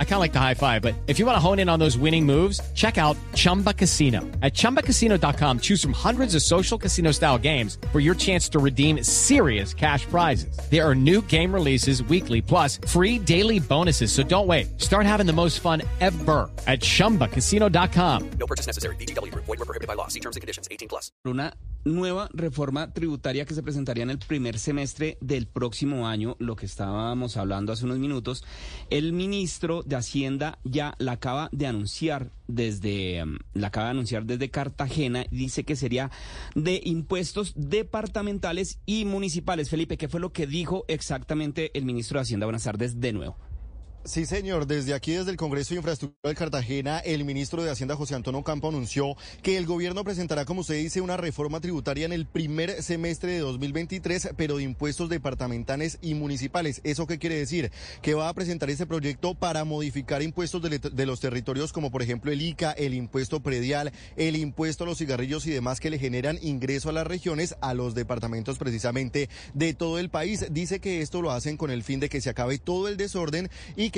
I kind of like the high five, but if you want to hone in on those winning moves, check out Chumba Casino. At ChumbaCasino.com, choose from hundreds of social casino style games for your chance to redeem serious cash prizes. There are new game releases weekly, plus free daily bonuses. So don't wait. Start having the most fun ever at ChumbaCasino.com. No purchase necessary. BGW. Void were prohibited by law. See terms and conditions. 18 plus. Una nueva reforma tributaria que se presentaría en el primer semestre del próximo año, lo que estábamos hablando hace unos minutos. El ministro de Hacienda ya la acaba de anunciar desde um, la acaba de anunciar desde Cartagena dice que sería de impuestos departamentales y municipales. Felipe, ¿qué fue lo que dijo exactamente el ministro de Hacienda? Buenas tardes de nuevo. Sí, señor. Desde aquí, desde el Congreso de Infraestructura de Cartagena, el ministro de Hacienda, José Antonio Campo, anunció que el gobierno presentará, como usted dice, una reforma tributaria en el primer semestre de 2023, pero de impuestos departamentales y municipales. ¿Eso qué quiere decir? Que va a presentar este proyecto para modificar impuestos de, de los territorios, como por ejemplo el ICA, el impuesto predial, el impuesto a los cigarrillos y demás que le generan ingreso a las regiones, a los departamentos precisamente de todo el país. Dice que esto lo hacen con el fin de que se acabe todo el desorden y que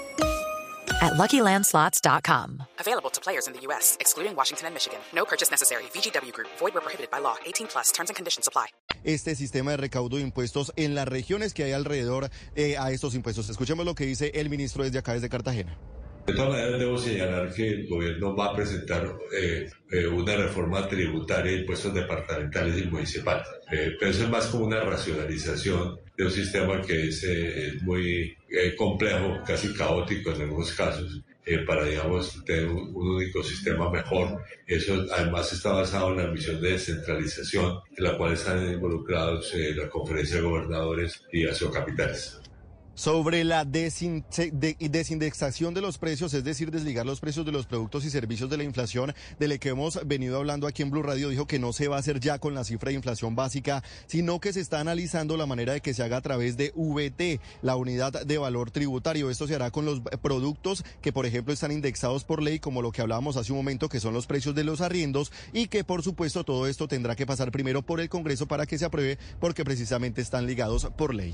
at LuckyLandSlots.com. Available to players in the U.S., excluding Washington and Michigan. No purchase necessary. VGW Group. Void were prohibited by law. 18 plus. Terms and conditions apply. Este sistema de recaudo de impuestos en las regiones que hay alrededor eh, a estos impuestos. Escuchemos lo que dice el ministro desde acá, desde Cartagena. De todas maneras, debo señalar que el gobierno va a presentar eh, eh, una reforma tributaria de impuestos departamentales y municipales. Eh, pero eso es más como una racionalización de un sistema que es, es muy complejo, casi caótico en algunos casos. para, digamos, tener un, un, único sistema mejor. Eso además está basado en la misión de descentralización, en la cual están involucrados la conferencia de gobernadores y capitales sobre la desindexación de los precios, es decir, desligar los precios de los productos y servicios de la inflación, de la que hemos venido hablando aquí en Blue Radio, dijo que no se va a hacer ya con la cifra de inflación básica, sino que se está analizando la manera de que se haga a través de VT, la unidad de valor tributario. Esto se hará con los productos que, por ejemplo, están indexados por ley, como lo que hablábamos hace un momento, que son los precios de los arriendos, y que, por supuesto, todo esto tendrá que pasar primero por el Congreso para que se apruebe, porque precisamente están ligados por ley.